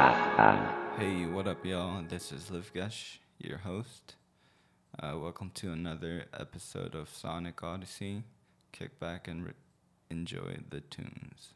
Hey, what up, y'all? This is Livigesh, your host. Uh, welcome to another episode of Sonic Odyssey. Kick back and re- enjoy the tunes.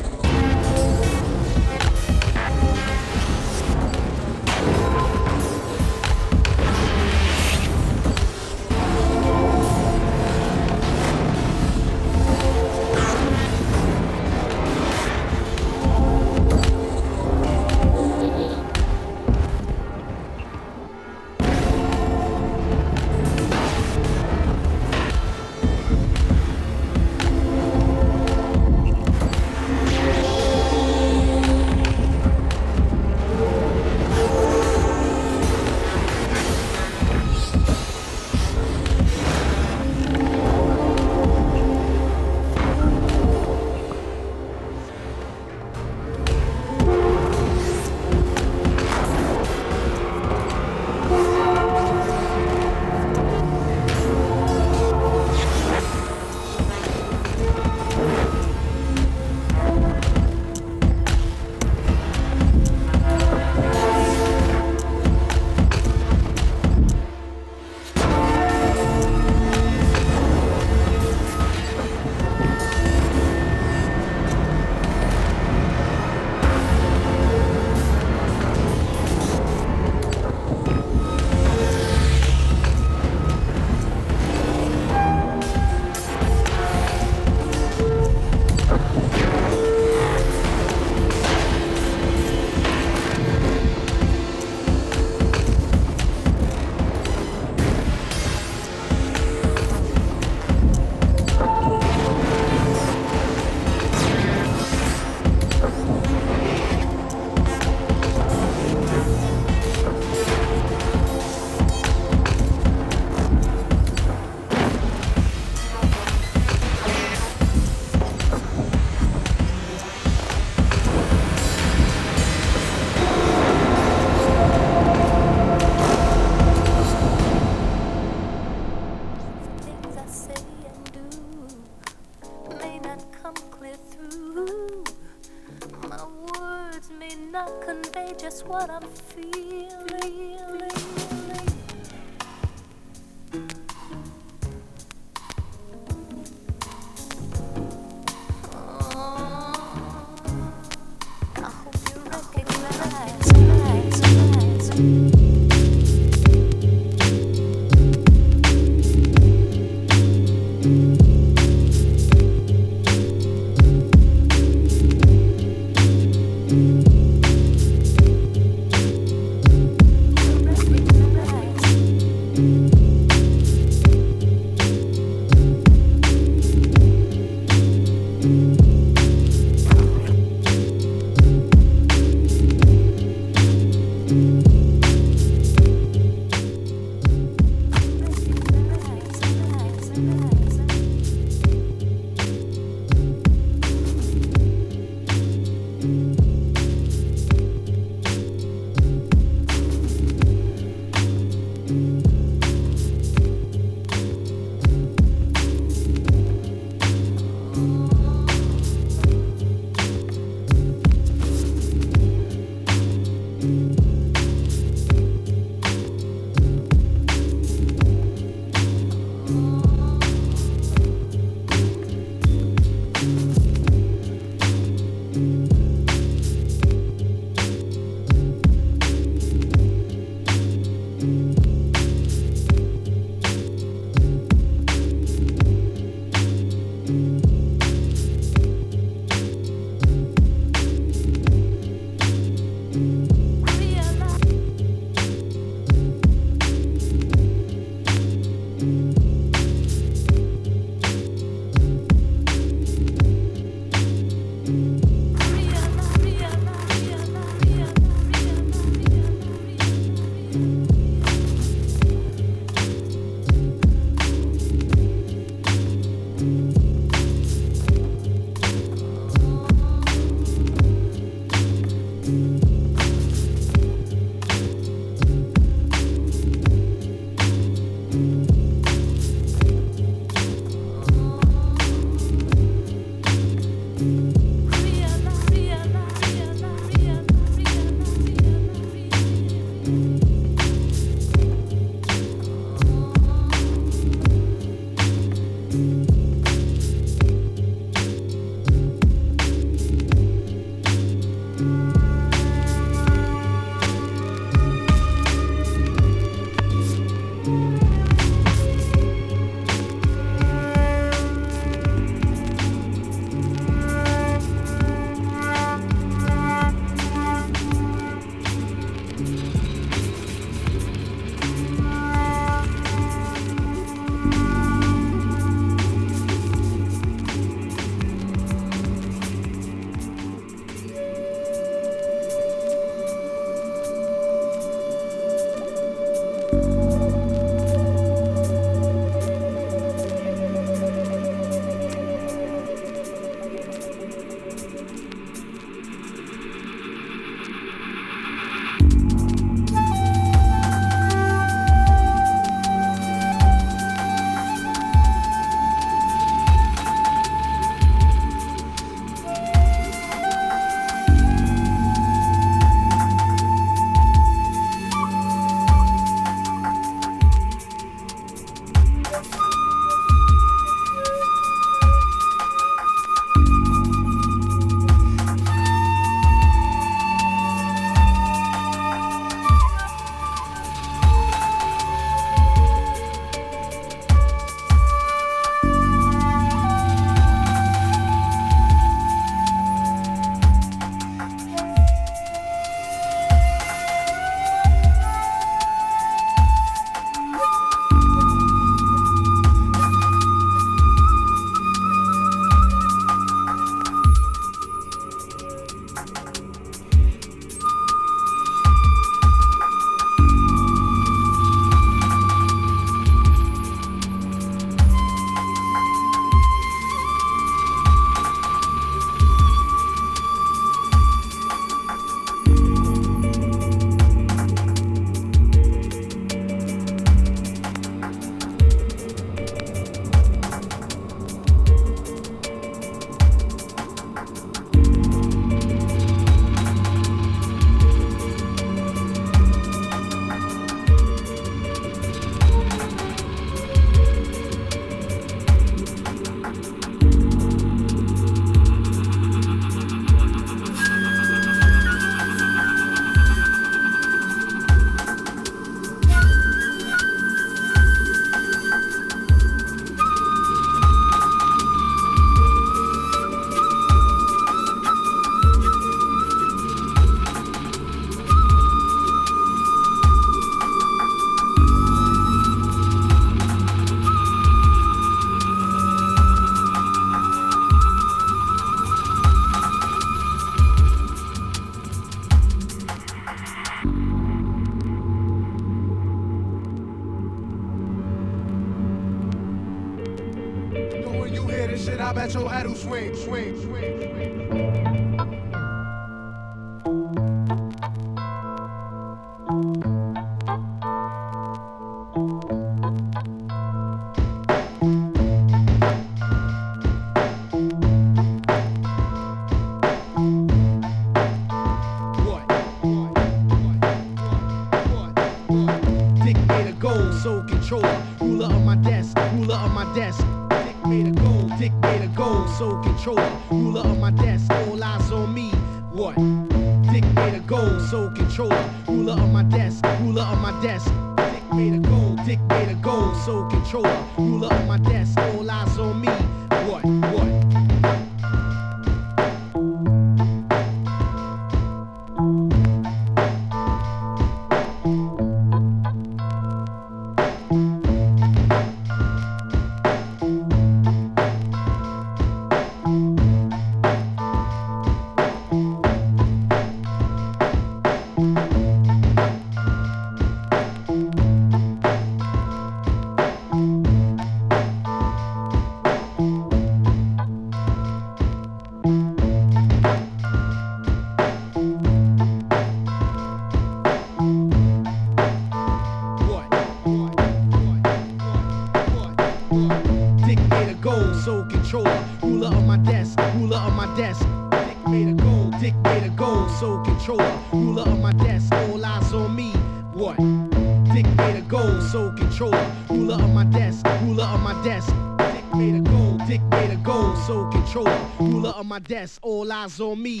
Vic made a gold, so control. Ruler of my desk, all eyes on me.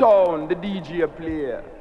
Uptown, the DJ play.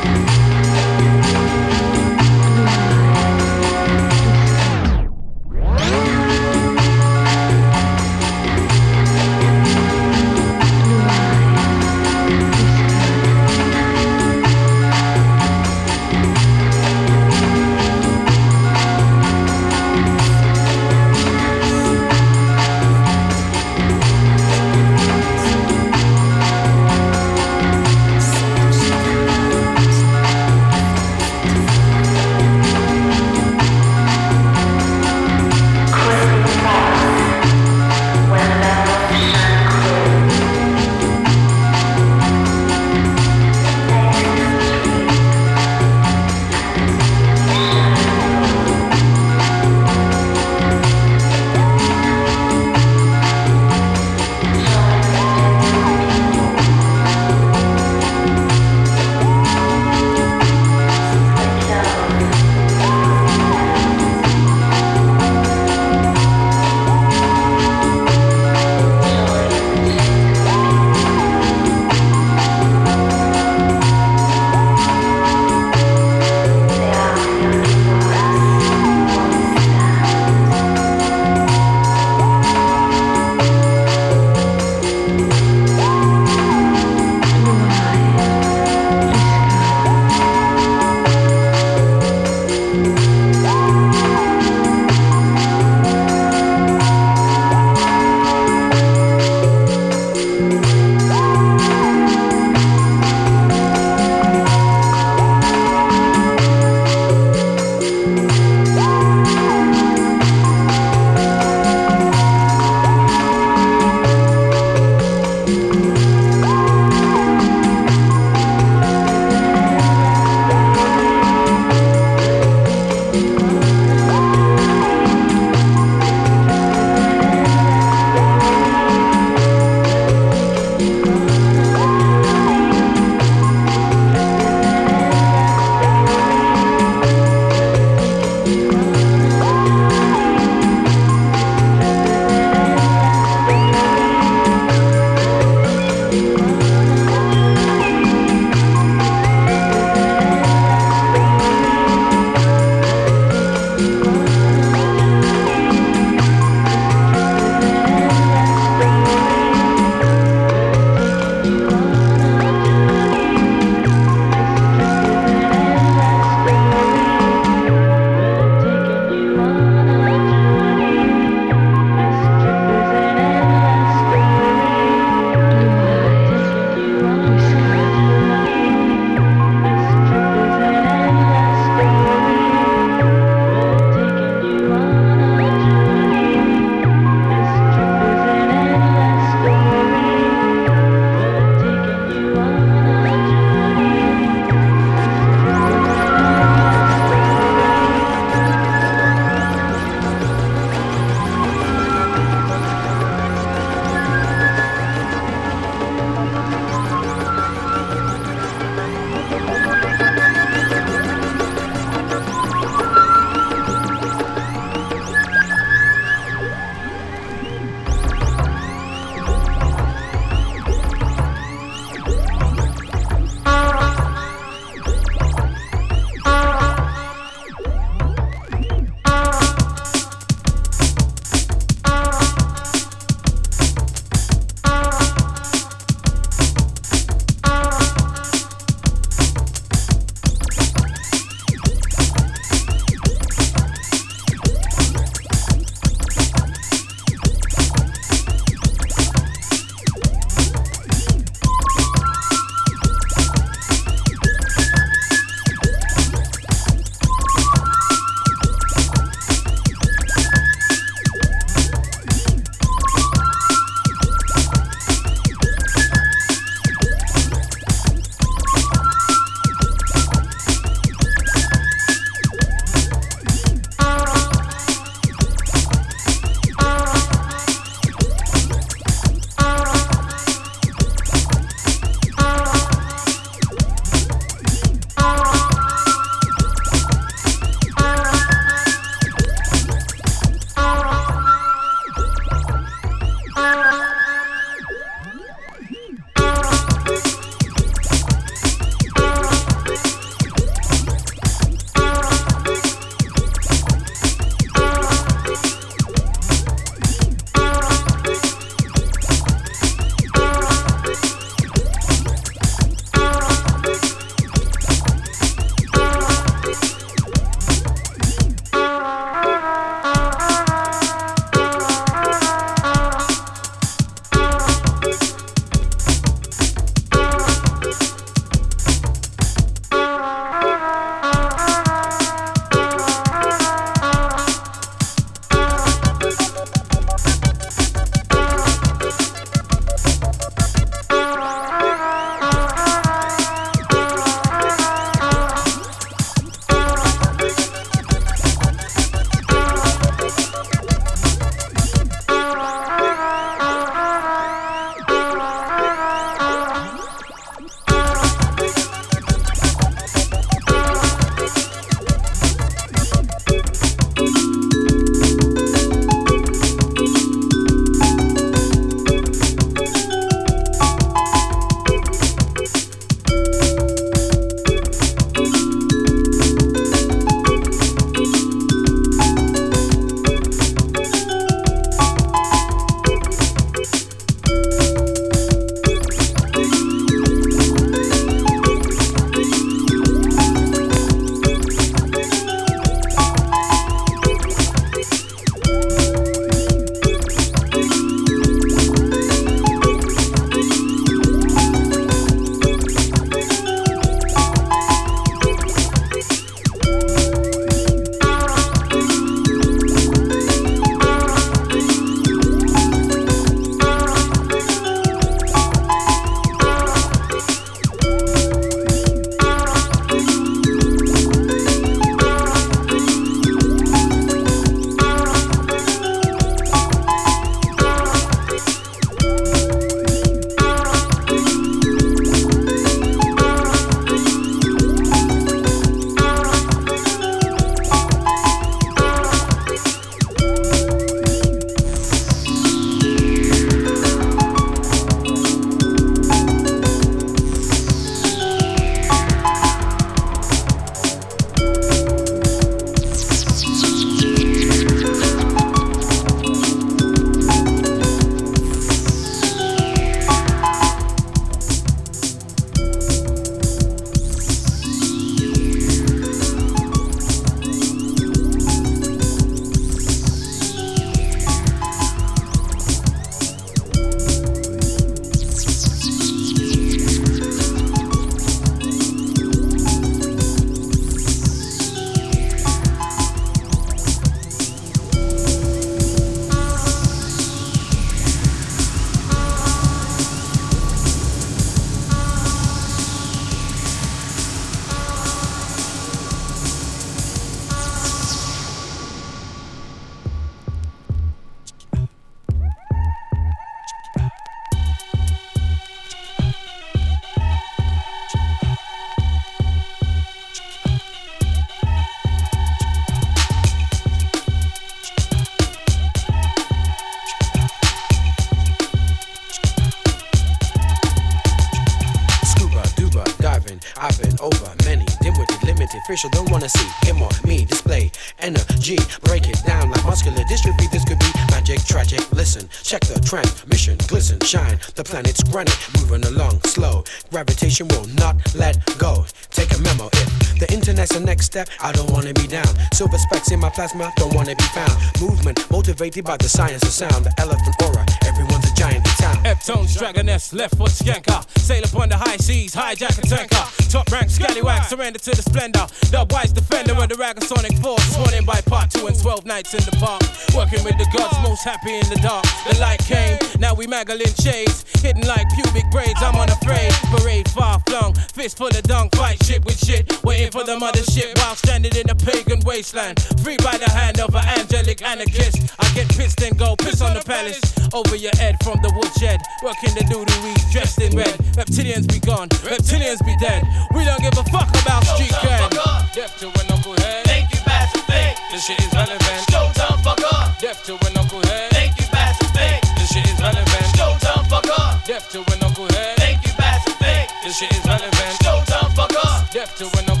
Silver specks in my plasma, don't wanna be found. Movement motivated by the science of sound. The elephant aura, everyone's a giant in town. Eptone's Dragoness, left foot skanker. Sail upon the high seas, hijack a tanker. Top rank scallywag, surrender to the splendor. Dubwise defender of the Ragasonic force. Sworn in by part two and 12 nights in the park. Working with the gods, most happy in the dark. The light came, now we Magdalene shades. Hidden like pubic braids, I'm unafraid. Parade far flung, fist full of dunk, fight shit with shit. Waiting for the mothership while stranded in a pagan wasteland. Free by the hand of an angelic anarchist. I get pissed and go piss on the palace. Over your head from the woodshed. Working the doodoo dressed in red. Reptilians be gone, reptilians be dead. We don't give a fuck about street cred. Deaf to a knucklehead. Thank you, Bastard Fake. This shit is relevant. Showtime, fuck up. Deaf to a knucklehead. Thank you, Bastard Fake. This shit is relevant. Showtime, fuck up. Deaf to a knucklehead. Thank you, Bastard Fake. This shit is relevant. Showtime, fuck up. Deaf to a knucklehead.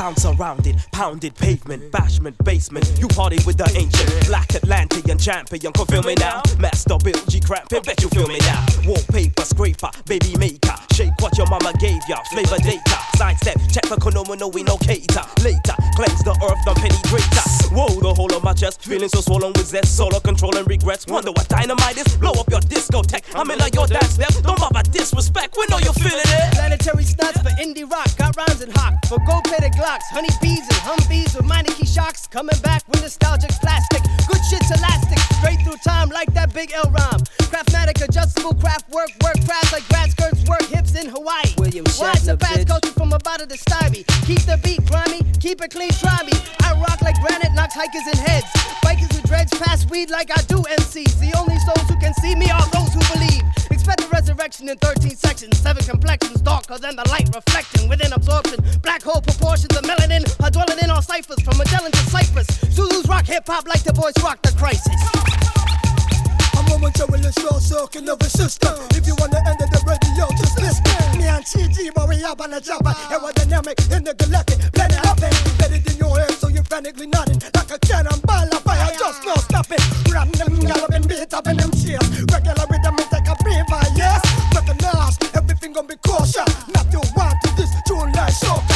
Sound surrounded, pounded pavement, bashment, basement. You party with the ancient black Atlantean champion. Can feel me now? Master Bill G cramping, bet you feel me now. Wallpaper, scraper, baby maker. Shake what your mama gave ya. Flavor data, sidestep, check the phenomenal, we no cater. Later, cleanse the earth, non penetrator. Whoa, the whole of my chest, feeling so swollen with zest, solo controlling regrets. Wonder what dynamite is? Blow up your discotheque. I'm in like your dance step. Don't bother disrespect, we know you're feeling it. Planetary stunts for indie rock, got rhymes and hawk. For gold honeybees and humvees with minor key shocks. Coming back with nostalgic plastic. Good shit's elastic, straight through time like that big L rhyme. Craftmatic, adjustable craft work, work crafts like grass skirts, work hips in Hawaii. William Shatner, surpass bitch. culture from about to stymie? Keep the beat grimy, keep it clean, try me. I rock like granite, knocks hikers in heads. Bikers with dreads pass weed like I do MCs. The only souls who can see me are those who believe. Expect the resurrection in 13 sections, seven complexions darker than the light reflecting within absorption. Black hole proportions of melanin are dwelling in all ciphers from Magellan to Cyprus. Zulus rock hip hop like the boys rock the crisis. I'm momentarily short circuit of a system. If you wanna end it, the radio, just listen. Me and TG, but we up on the job. Aerodynamic in the galactic planet hopping. Better than your head, so you're frantically nodding. Like a cannonball fire, just no stopping. Galloping tune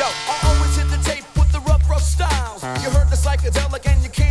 Yo, I always hit the tape with the rough, rough styles. Uh-huh. You heard the psychedelic and you can't.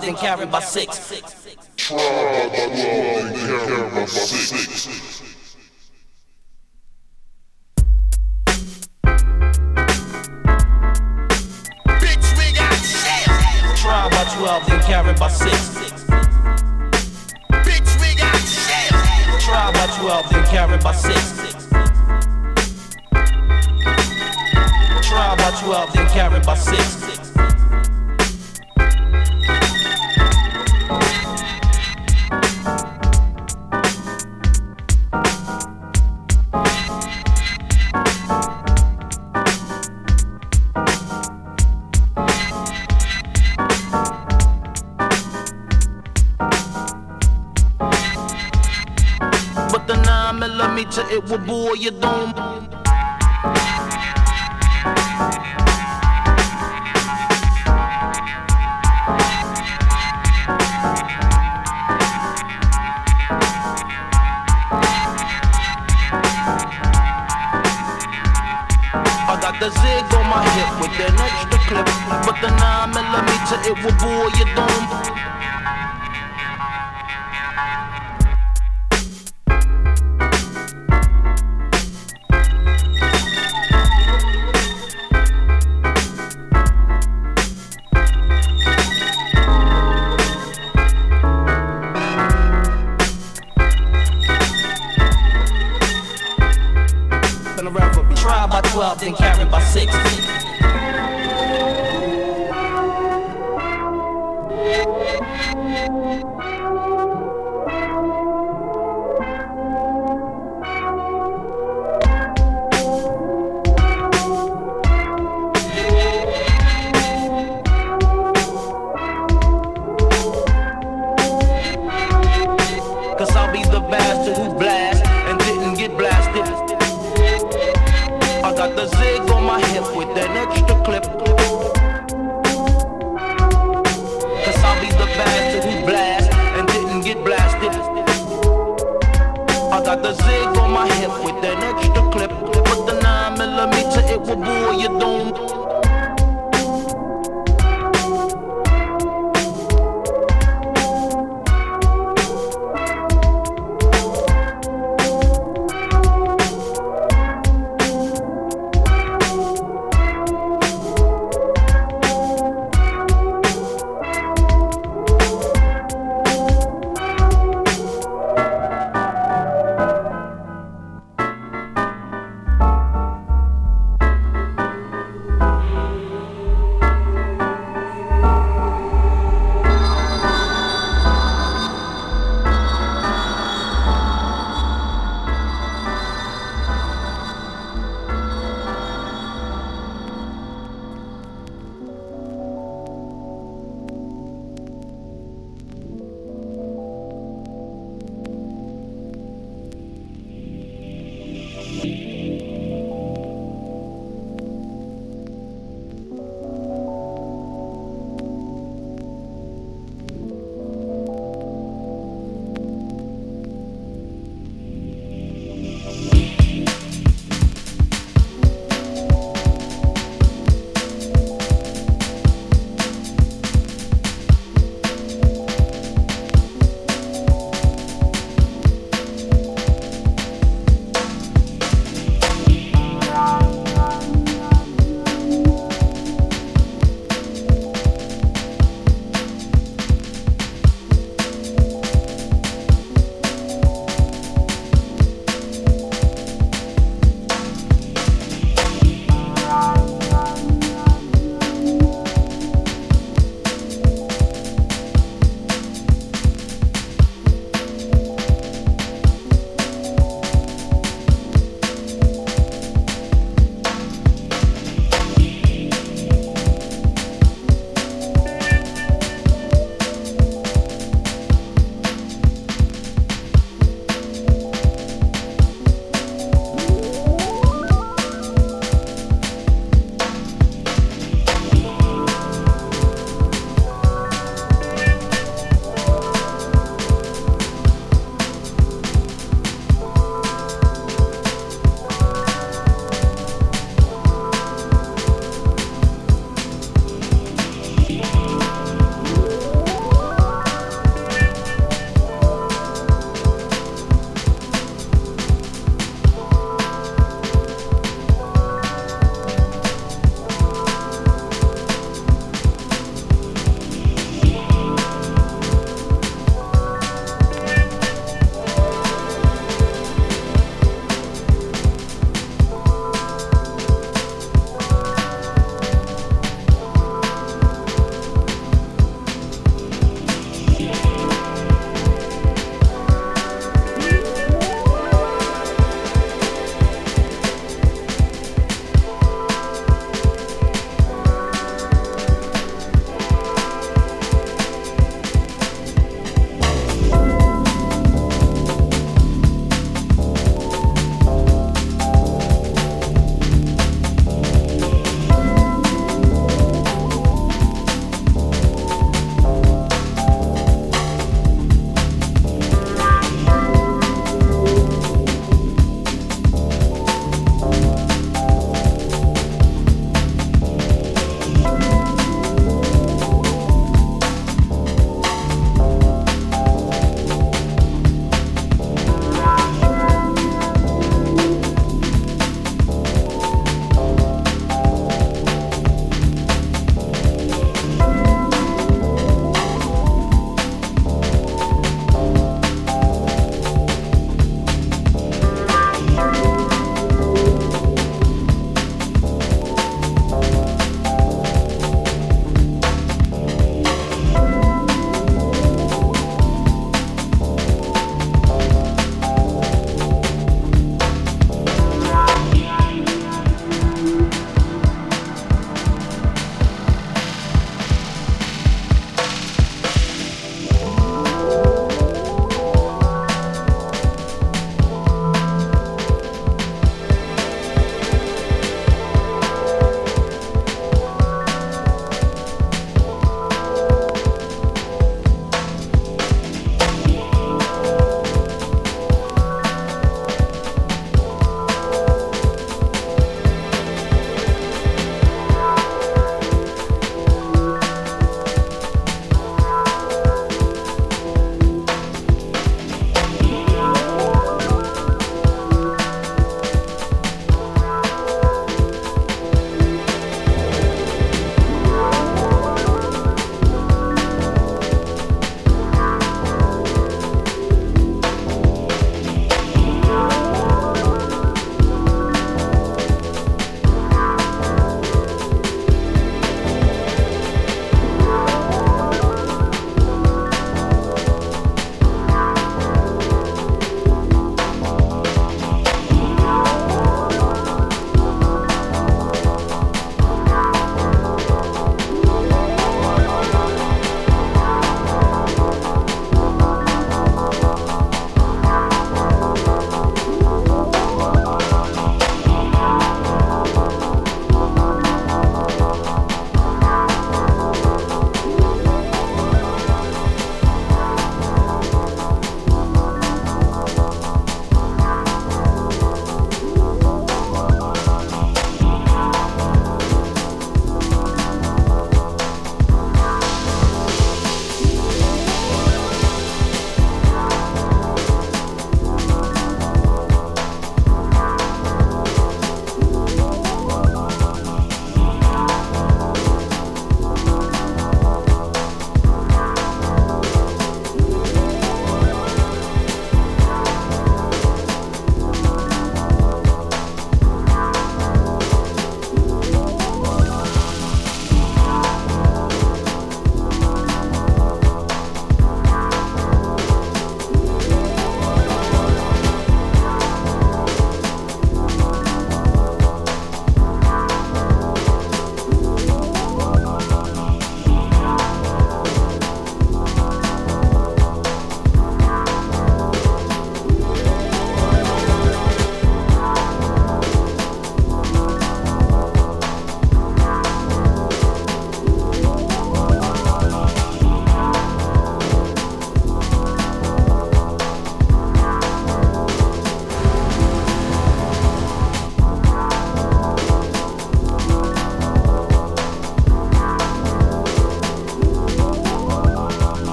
Then carry by 6.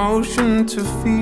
motion to feel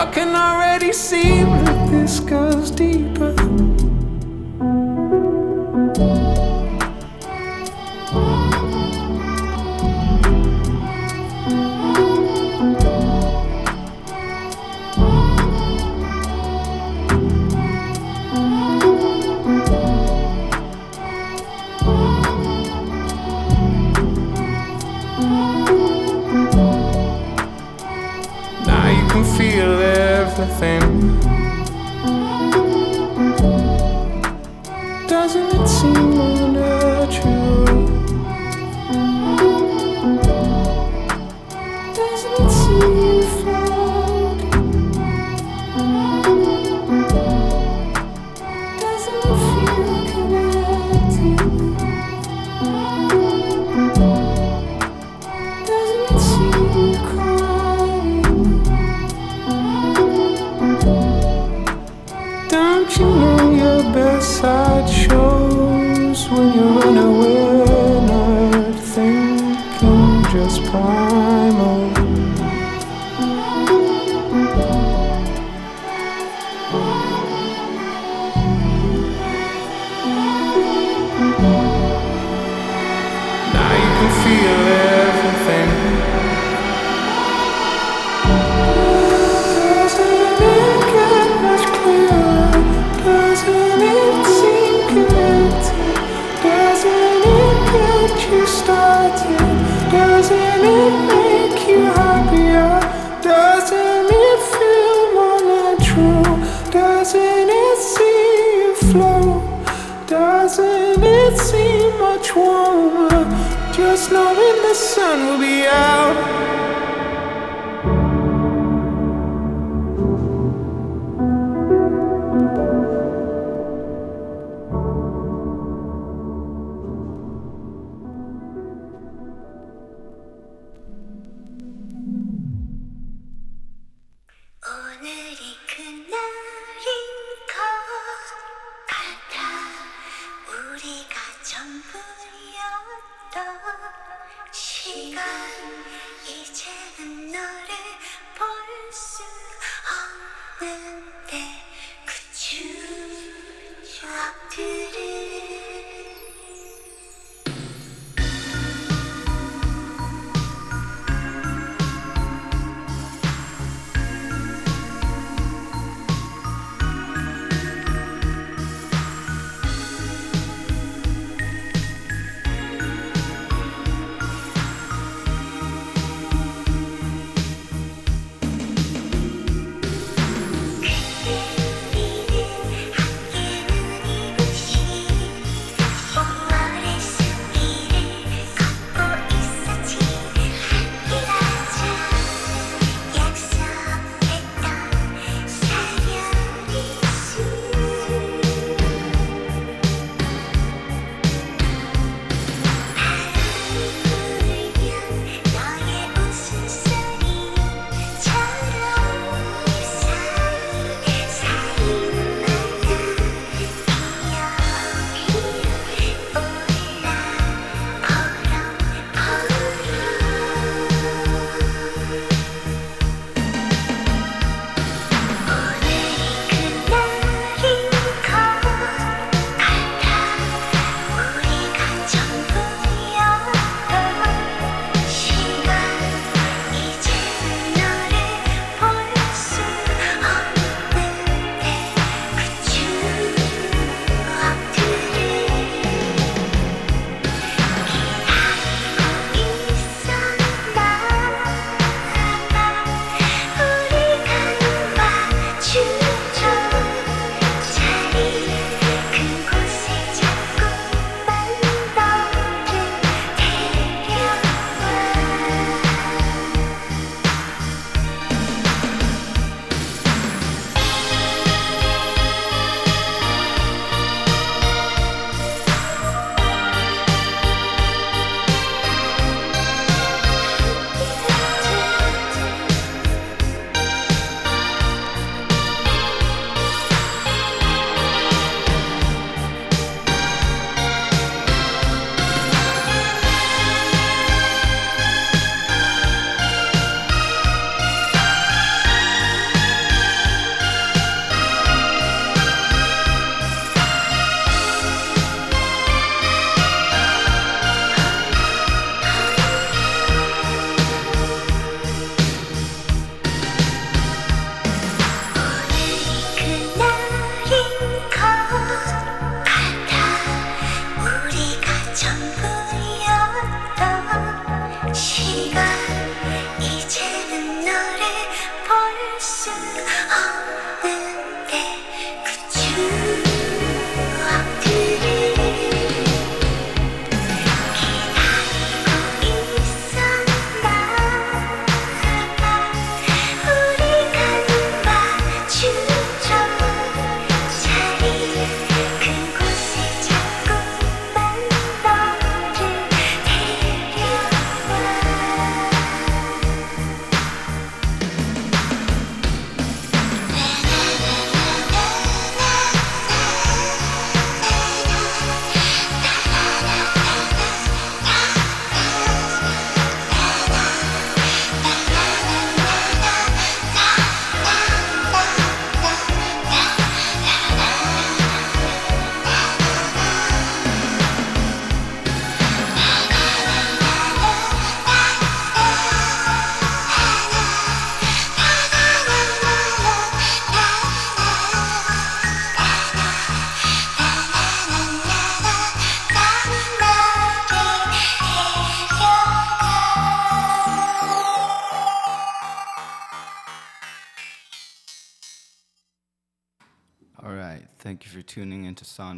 I can already see that this goes deep.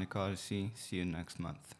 Sonic Odyssey. See you next month.